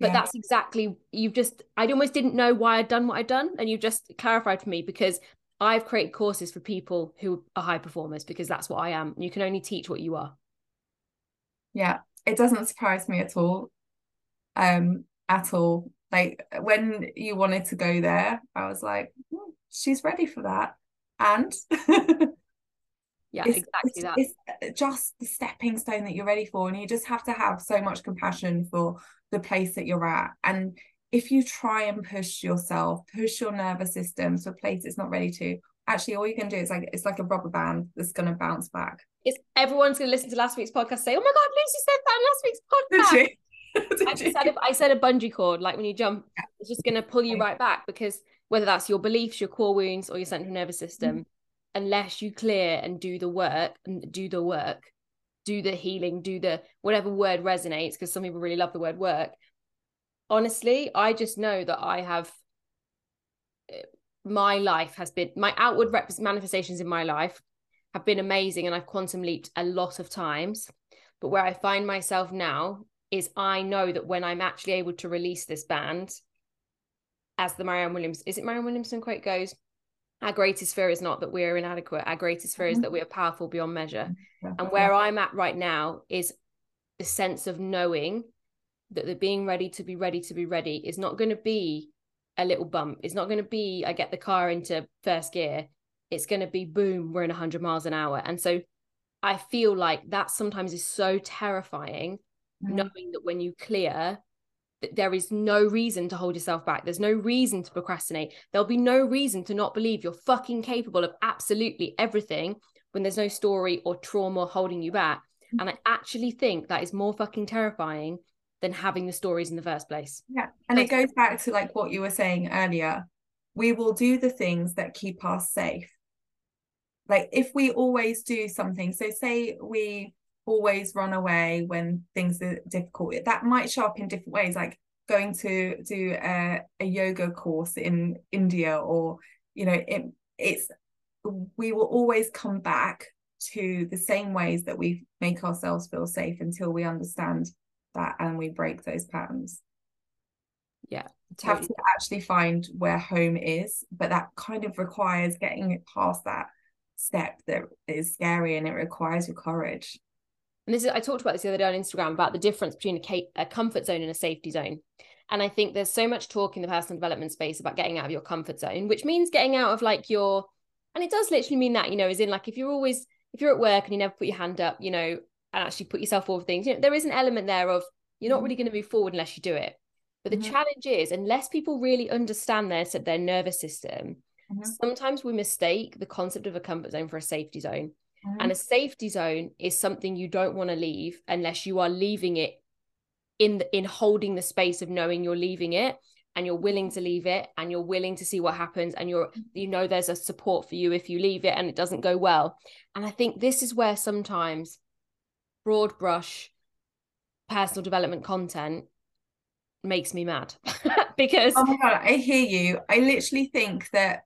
But Yeah. that's exactly you've just i almost didn't know why i'd done what i'd done. And you've just clarified for me because i've created courses for people who are high performers because that's what i am. You can only teach what you are. Yeah it doesn't surprise me at all. Um at all. Like when you wanted to go there i was like "Hmm, she's ready for that. And yeah it's, exactly it's, that. it's uh, just the stepping stone that you're ready for and you just have to have so much compassion for the place that you're at. And if you try and push yourself push your nervous system to a place it's not ready to actually all you can do is like it's like a rubber band that's going to bounce back. It's everyone's going to listen to last week's podcast say oh my god lucy said that in last week's podcast? I said, a, I said a bungee cord, like when you jump, it's just going to pull you right back because whether that's your beliefs, your core wounds, or your central nervous system, unless you clear and do the work and do the work, do the healing, do the whatever word resonates, because some people really love the word work. Honestly, I just know that I have eh, my life has been my outward rep- manifestations in my life have been amazing and I've quantum leaped a lot of times. But where I find myself now is I know that when I'm actually able to release this band, as the Marianne Williams, is it Marianne Williamson quote goes, our greatest fear is not that we're inadequate. Our greatest fear mm-hmm. is that we are powerful beyond measure. Yeah. And where yeah. I'm at right now is the sense of knowing that the being ready to be ready to be ready is not going to be a little bump. It's not going to be, I get the car into first gear. It's going to be boom, we're in 100 miles an hour. And so I feel like that sometimes is so terrifying, mm. knowing that when you clear, there is no reason to hold yourself back. There's no reason to procrastinate. There'll be no reason to not believe you're fucking capable of absolutely everything when there's no story or trauma holding you back. Mm. And I actually think that is more fucking terrifying than having the stories in the first place. Yeah. And it goes back to like what you were saying earlier. We will do the things that keep us safe. Like if we always do something, so say we always run away when things are difficult, that might show up in different ways, like going to do a, a yoga course in India or, you know, it, it's, we will always come back to the same ways that we make ourselves feel safe until we understand that and we break those patterns. Yeah totally. have to actually find where home is but that kind of requires getting past that step that is scary and it requires your courage and this is i talked about this the other day on instagram about the difference between a, a comfort zone and a safety zone and i think there's so much talk in the personal development space about getting out of your comfort zone which means getting out of like your and it does literally mean that you know is in like if you're always if you're at work and you never put your hand up you know and actually put yourself forward things you know there is an element there of you're not mm-hmm. really going to move forward unless you do it but the mm-hmm. challenge is unless people really understand their their nervous system mm-hmm. sometimes we mistake the concept of a comfort zone for a safety zone mm-hmm. and a safety zone is something you don't want to leave unless you are leaving it in the, in holding the space of knowing you're leaving it and you're willing to leave it and you're willing to see what happens and you're mm-hmm. you know there's a support for you if you leave it and it doesn't go well and i think this is where sometimes broad brush personal development content makes me mad because oh my god i hear you i literally think that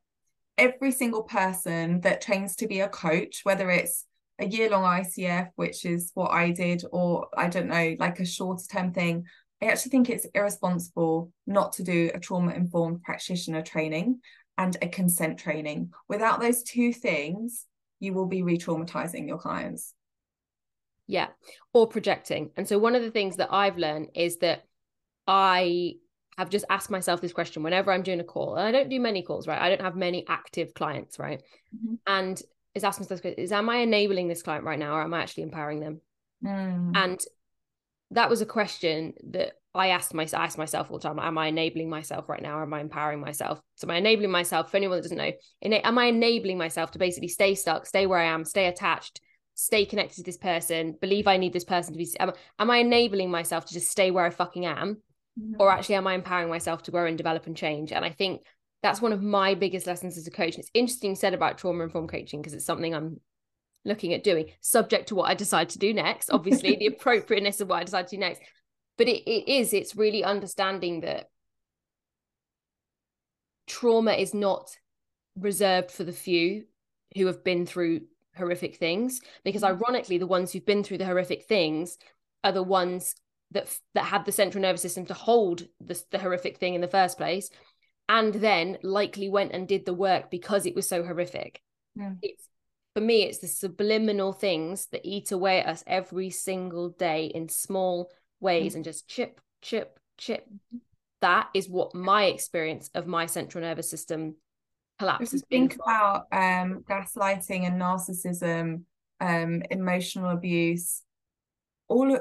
every single person that trains to be a coach whether it's a year long icf which is what i did or i don't know like a shorter term thing i actually think it's irresponsible not to do a trauma informed practitioner training and a consent training without those two things you will be re-traumatizing your clients yeah. Or projecting. And so one of the things that I've learned is that I have just asked myself this question whenever I'm doing a call. And I don't do many calls, right? I don't have many active clients, right? Mm-hmm. And is asking myself is am I enabling this client right now or am I actually empowering them? Mm. And that was a question that I asked myself, I asked myself all the time, am I enabling myself right now or am I empowering myself? So am I enabling myself, for anyone that doesn't know, am I enabling myself to basically stay stuck, stay where I am, stay attached, stay connected to this person, believe I need this person to be. Am, am I enabling myself to just stay where I fucking am? Mm-hmm. Or actually, am I empowering myself to grow and develop and change? And I think that's one of my biggest lessons as a coach. And it's interesting said about trauma informed coaching because it's something I'm looking at doing, subject to what I decide to do next, obviously, the appropriateness of what I decide to do next. But it, it is, it's really understanding that trauma is not reserved for the few who have been through horrific things because mm-hmm. ironically the ones who've been through the horrific things are the ones that that had the central nervous system to hold the, the horrific thing in the first place and then likely went and did the work because it was so horrific yeah. it's for me it's the subliminal things that eat away at us every single day in small ways mm-hmm. and just chip chip chip mm-hmm. that is what my experience of my central nervous system collapse has been. Think about um, gaslighting and narcissism, um, emotional abuse. All,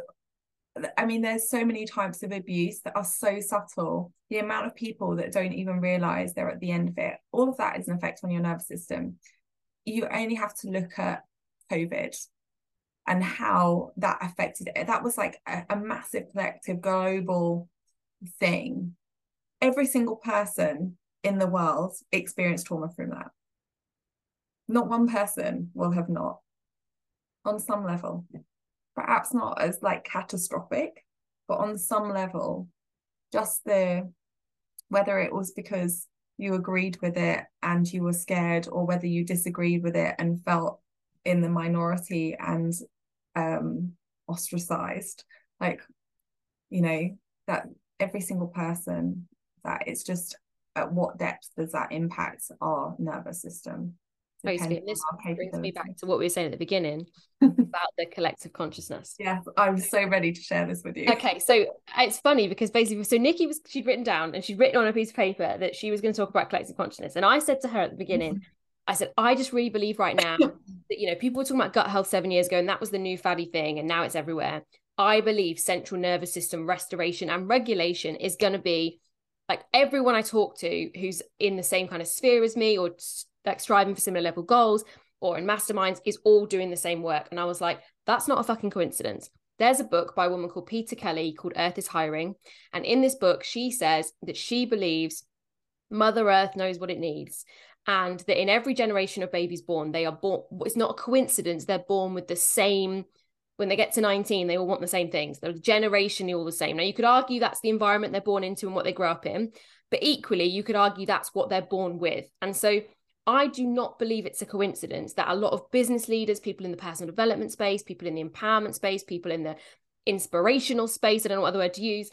I mean, there's so many types of abuse that are so subtle. The amount of people that don't even realize they're at the end of it. All of that is an effect on your nervous system. You only have to look at COVID and how that affected it. That was like a, a massive collective global thing. Every single person in the world experienced trauma from that. Not one person will have not, on some level. Perhaps not as like catastrophic, but on some level, just the whether it was because you agreed with it and you were scared, or whether you disagreed with it and felt in the minority and um ostracized like you know that every single person that it's just at what depth does that impact our nervous system Totally. And this brings me back to what we were saying at the beginning about the collective consciousness. Yes, I'm so ready to share this with you. Okay, so uh, it's funny because basically, so Nikki was she'd written down and she'd written on a piece of paper that she was going to talk about collective consciousness, and I said to her at the beginning, mm-hmm. I said, I just really believe right now that you know people were talking about gut health seven years ago, and that was the new faddy thing, and now it's everywhere. I believe central nervous system restoration and regulation is going to be like everyone I talk to who's in the same kind of sphere as me or like striving for similar level goals or in masterminds is all doing the same work. And I was like, that's not a fucking coincidence. There's a book by a woman called Peta Kelly called Earth is Hiring. And in this book, she says that she believes Mother Earth knows what it needs. And that in every generation of babies born, they are born, it's not a coincidence, they're born with the same when they get to 19, they all want the same things. They're generationally all the same. Now, you could argue that's the environment they're born into and what they grow up in, but equally, you could argue that's what they're born with. And so I do not believe it's a coincidence that a lot of business leaders, people in the personal development space, people in the empowerment space, people in the inspirational space, I don't know what other word to use,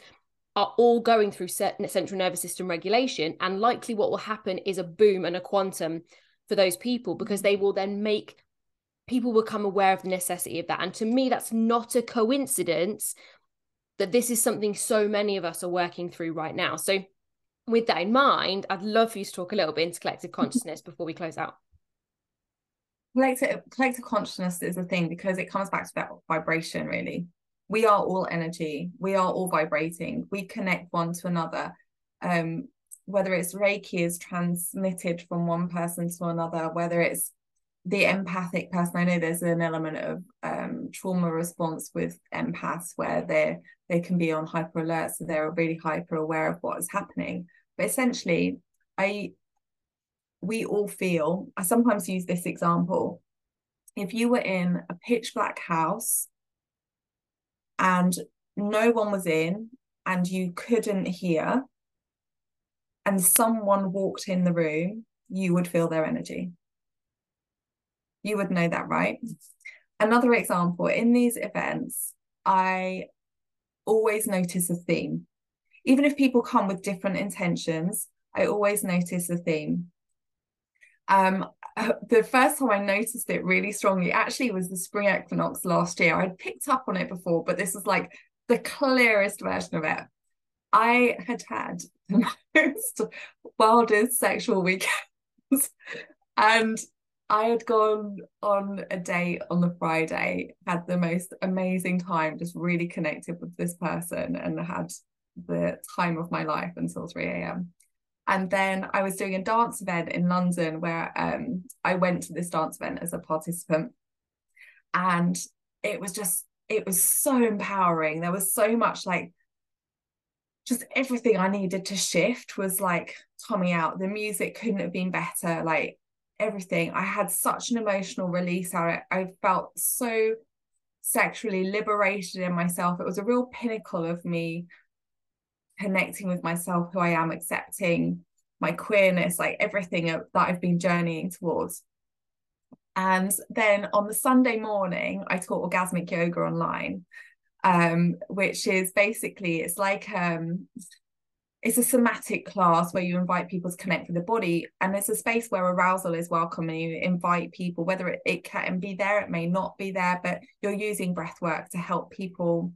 are all going through certain central nervous system regulation. And likely what will happen is a boom and a quantum for those people mm-hmm. because they will then make people become aware of the necessity of that. And to me, that's not a coincidence that this is something so many of us are working through right now. So with that in mind, I'd love for you to talk a little bit into collective consciousness before we close out. Collective, collective consciousness is a thing because it comes back to that vibration, really. We are all energy, we are all vibrating, we connect one to another. Um, whether it's Reiki is transmitted from one person to another, whether it's the empathic person, I know there's an element of um, trauma response with empaths where they they can be on hyper alert, so they're really hyper aware of what is happening. But essentially, I we all feel, I sometimes use this example. If you were in a pitch black house and no one was in and you couldn't hear, and someone walked in the room, you would feel their energy. You would know that, right? Another example in these events, I always notice a theme even if people come with different intentions, I always notice a theme. Um, the first time I noticed it really strongly actually was the spring equinox last year. I'd picked up on it before, but this was like the clearest version of it. I had had the most wildest sexual weekends, and I had gone on a date on the Friday, had the most amazing time, just really connected with this person, and had the time of my life until 3 a.m. And then I was doing a dance event in London where um, I went to this dance event as a participant. And it was just, it was so empowering. There was so much like, just everything I needed to shift was like Tommy out. The music couldn't have been better. Like everything. I had such an emotional release out. I felt so sexually liberated in myself. It was a real pinnacle of me connecting with myself, who I am, accepting my queerness, like everything that I've been journeying towards. And then on the Sunday morning, I taught orgasmic yoga online, um, which is basically it's like um, it's a somatic class where you invite people to connect with the body, and it's a space where arousal is welcome, and you invite people, whether it, it can be there, it may not be there, but you're using breath work to help people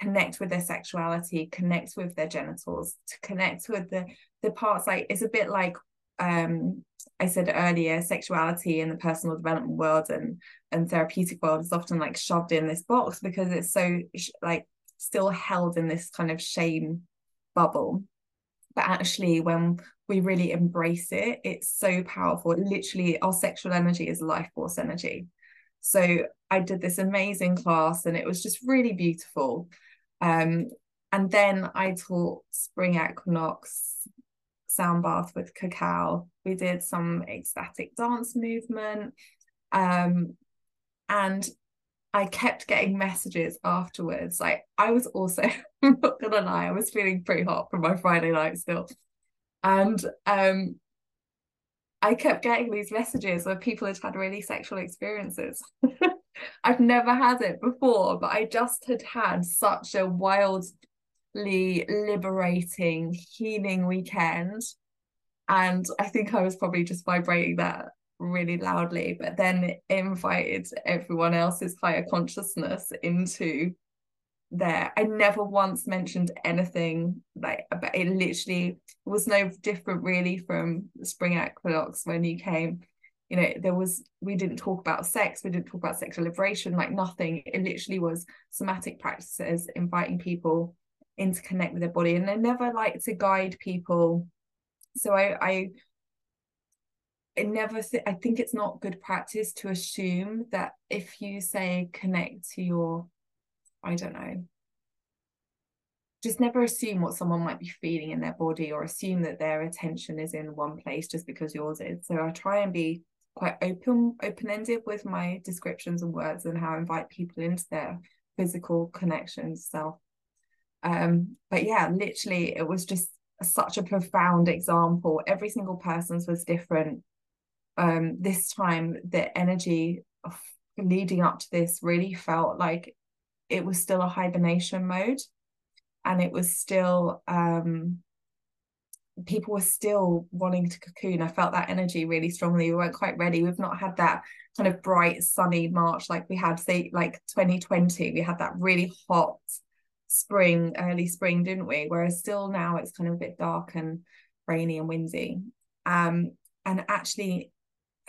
connect with their sexuality connect with their genitals to connect with the the parts like it's a bit like um I said earlier sexuality in the personal development world and and therapeutic world is often like shoved in this box because it's so like still held in this kind of shame bubble. But actually when we really embrace it it's so powerful. Literally our sexual energy is life force energy. So I did this amazing class and it was just really beautiful um, and then I taught spring equinox sound bath with cacao. We did some ecstatic dance movement. Um, and I kept getting messages afterwards. Like I was also not gonna lie, I was feeling pretty hot from my Friday night still. And um I kept getting these messages where people had had really sexual experiences. I've never had it before, but I just had had such a wildly liberating, healing weekend. And I think I was probably just vibrating that really loudly, but then it invited everyone else's higher consciousness into there. I never once mentioned anything like but it literally was no different really from spring equinox when you came. You know, there was we didn't talk about sex, we didn't talk about sexual liberation, like nothing. It literally was somatic practices, inviting people into connect with their body. And I never like to guide people. So I I never th- I think it's not good practice to assume that if you say connect to your I don't know. Just never assume what someone might be feeling in their body or assume that their attention is in one place just because yours is. So I try and be quite open, open-ended with my descriptions and words and how I invite people into their physical connections So, Um, but yeah, literally it was just such a profound example. Every single person's was different. Um, this time the energy of leading up to this really felt like it was still a hibernation mode and it was still um people were still wanting to cocoon. I felt that energy really strongly. We weren't quite ready. We've not had that kind of bright sunny march like we had say like 2020 we had that really hot spring early spring didn't we? Whereas still now it's kind of a bit dark and rainy and windy. Um and actually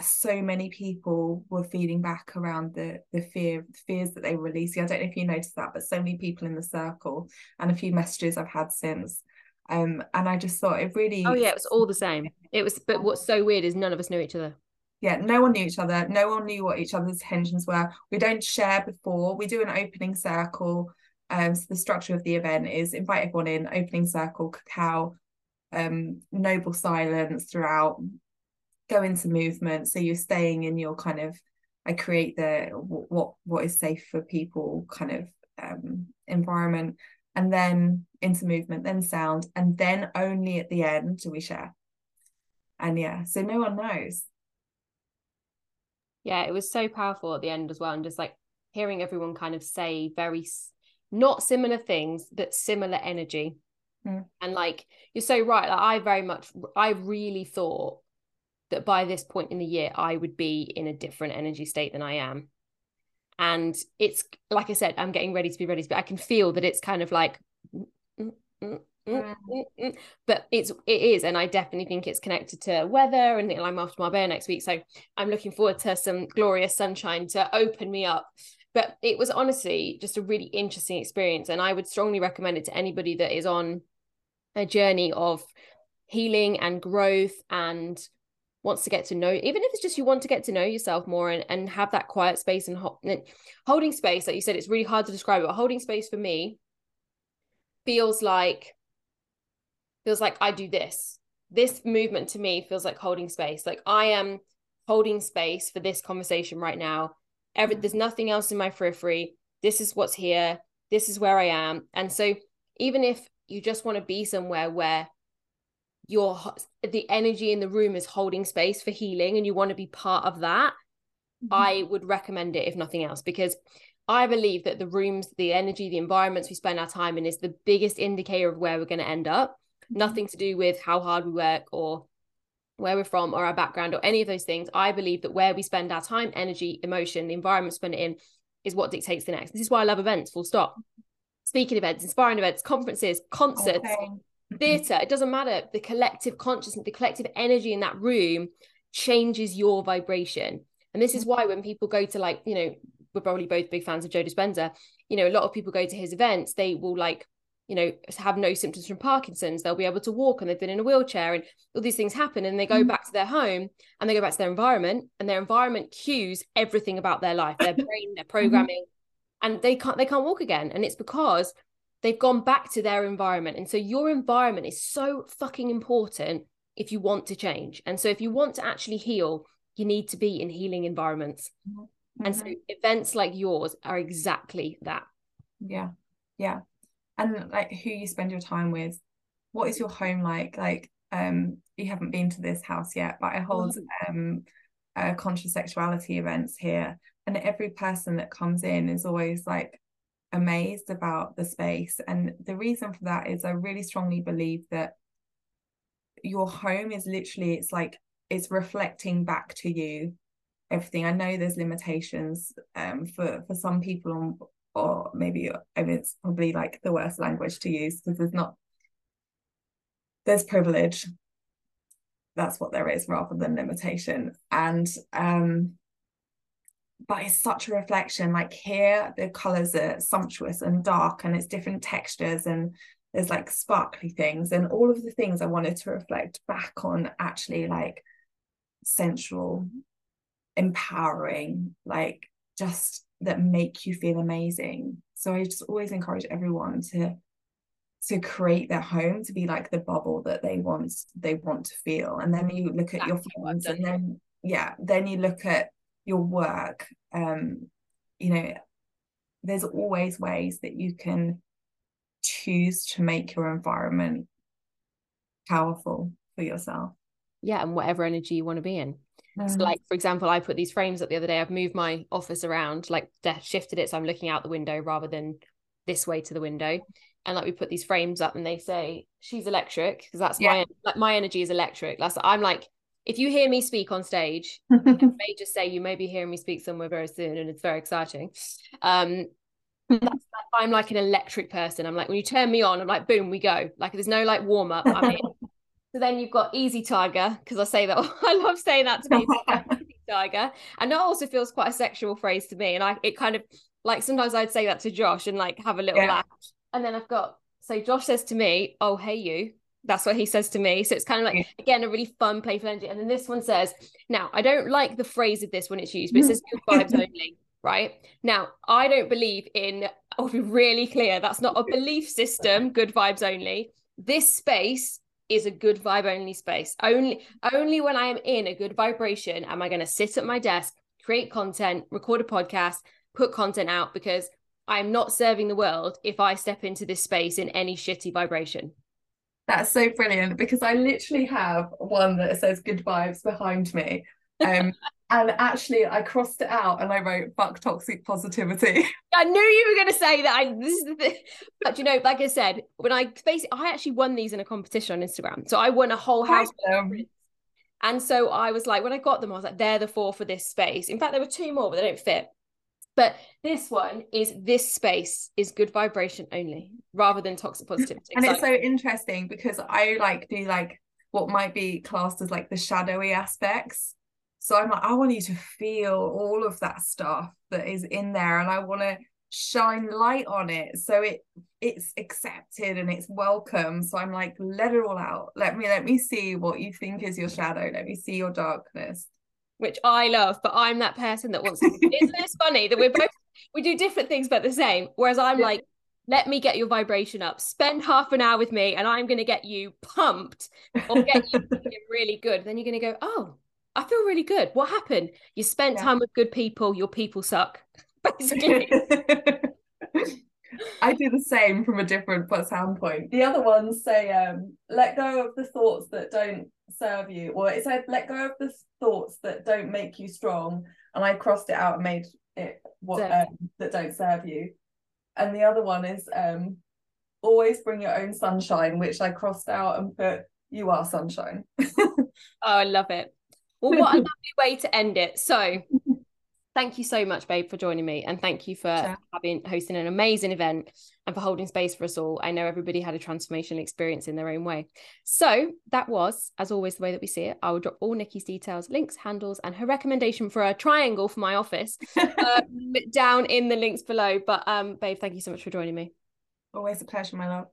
so many people were feeding back around the the fear the fears that they were releasing. I don't know if you noticed that, but so many people in the circle and a few messages I've had since. Um, and I just thought it really Oh yeah, it was all the same. It was but what's so weird is none of us knew each other. Yeah, no one knew each other. No one knew what each other's intentions were. We don't share before. We do an opening circle. Um, so the structure of the event is invite everyone in, opening circle, cacao, um, noble silence throughout, go into movement so you're staying in your kind of i create the what what is safe for people kind of um, environment and then into movement then sound and then only at the end do we share and yeah so no one knows yeah it was so powerful at the end as well and just like hearing everyone kind of say very not similar things but similar energy mm. and like you're so right like i very much i really thought that by this point in the year I would be in a different energy state than I am. And it's like I said, I'm getting ready to be ready, but I can feel that it's kind of like mm, mm, mm, but it's it is and i definitely think it's connected to weather and i'm off to marbella next week. So i'm looking forward to some glorious sunshine to open me up. But it was honestly just a really interesting experience and i would strongly recommend it to anybody that is on a journey of healing and growth and wants to get to know even if it's just you want to get to know yourself more and, and have that quiet space and, ho- and holding space like you said it's really hard to describe it but holding space for me feels like feels like i do this. This movement to me feels like holding space. Like i am holding space for this conversation right now. Every, there's nothing else in my periphery. This is what's here. This is where i am. And so even if you just want to be somewhere where your the energy in the room is holding space for healing and you want to be part of that mm-hmm. i would recommend it if nothing else because i believe that the rooms the energy the environments we spend our time in is the biggest indicator of where we're going to end up. Mm-hmm. nothing to do with how hard we work or where we're from or our background or any of those things. I believe that where we spend our time energy emotion the environment spend it in is what dictates the next. This is why i love events full stop. Speaking events inspiring events conferences concerts okay. theatre it doesn't matter. The collective consciousness the collective energy in that room changes your vibration. And this is why when people go to like you know we're probably both big fans of joe dispenza you know a lot of people go to his events they will like you know have no symptoms from parkinson's they'll be able to walk and they've been in a wheelchair and all these things happen and they go mm. back to their home and they go back to their environment and their environment cues everything about their life their brain their mm-hmm. programming and they can't they can't walk again and it's because they've gone back to their environment. And so your environment is so fucking important if you want to change. And so if you want to actually heal, you need to be in healing environments. Mm-hmm. And so mm-hmm. events like yours are exactly that. Yeah. Yeah. And like who you spend your time with. What is your home like? Like um you haven't been to this house yet, but I hold mm-hmm. um uh, conscious sexuality events here, and every person that comes in is always like amazed about the space. And the reason for that is I really strongly believe that your home is literally it's like it's reflecting back to you everything. I know there's limitations um, for for some people on or maybe I mean it's probably like the worst language to use because there's not there's privilege. That's what there is rather than limitation. And um but it's such a reflection like here the colors are sumptuous and dark and it's different textures and there's like sparkly things. And all of the things i wanted to reflect back on actually like sensual empowering like just that make you feel amazing. So i just always encourage everyone to to create their home to be like the bubble that they want they want to feel. And then you look at your friends and then yeah then you look at your work. Um you know there's always ways that you can choose to make your environment powerful for yourself. Yeah and whatever energy you want to be in so like for example i put these frames up the other day i've moved my office around like shifted it so i'm looking out the window rather than this way to the window and like we put these frames up and they say she's electric because that's yeah. my like my energy is electric that's i'm like if you hear me speak on stage may just say you may be hearing me speak somewhere very soon and it's very exciting um I'm like an electric person. I'm like, when you turn me on, I'm like, boom, we go. Like, there's no like warm up. I'm in. so then you've got Easy Tiger, because I say that, I love saying that to people, Easy Tiger. And that also feels quite a sexual phrase to me. And I, it kind of like sometimes I'd say that to Josh and like have a little yeah. laugh. And then I've got, so Josh says to me, oh, hey, you. That's what he says to me. So it's kind of like, again, a really fun, playful energy. And then this one says, now, I don't like the phrase of this when it's used, but it says good vibes only right? Now, I don't believe in, I'll be really clear, that's not a belief system, good vibes only. This space is a good vibe only space. Only only when I am in a good vibration am I going to sit at my desk, create content, record a podcast, put content out because I'm not serving the world if I step into this space in any shitty vibration. That's so brilliant because I literally have one that says good vibes behind me. Um, and actually I crossed it out and I wrote fuck toxic positivity. I knew you were going to say that. I, this is the thing. But you know, like I said, when I basically, I actually won these in a competition on Instagram. So I won a whole house. And so I was like, when I got them, I was like, they're the four for this space. In fact, there were two more, but they don't fit. But this one is this space is good vibration only rather than toxic positivity. And it's so interesting because I like do like what might be classed as like the shadowy aspects so I'm like, I want you to feel all of that stuff that is in there, and I want to shine light on it so it it's accepted and it's welcome. So I'm like, let it all out. Let me let me see what you think is your shadow. Let me see your darkness. Which I love, but I'm that person that wants to. Isn't this funny that we're both we do different things but the same? Whereas I'm like, let me get your vibration up. Spend half an hour with me, and I'm going to get you pumped or get you really good. Then you're going to go, oh, I feel really good. What happened? You spent yeah. time with good people, your people suck, basically. I do the same from a different standpoint. The other ones say, um, let go of the thoughts that don't serve you. Or it said, let go of the thoughts that don't make you strong. And I crossed it out and made it what um, that don't serve you. And the other one is um, always bring your own sunshine, which I crossed out and put, you are sunshine. oh, I love it. Well, what a lovely way to end it. So, thank you so much, babe, for joining me, and thank you for sure. having hosting an amazing event and for holding space for us all. I know everybody had a transformational experience in their own way. So that was, as always, the way that we see it. I will drop all Nikki's details, links, handles, and her recommendation for a triangle for my office um, down in the links below. But, um, babe, thank you so much for joining me. Always a pleasure, my love.